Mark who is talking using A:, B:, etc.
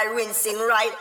A: rinsing right.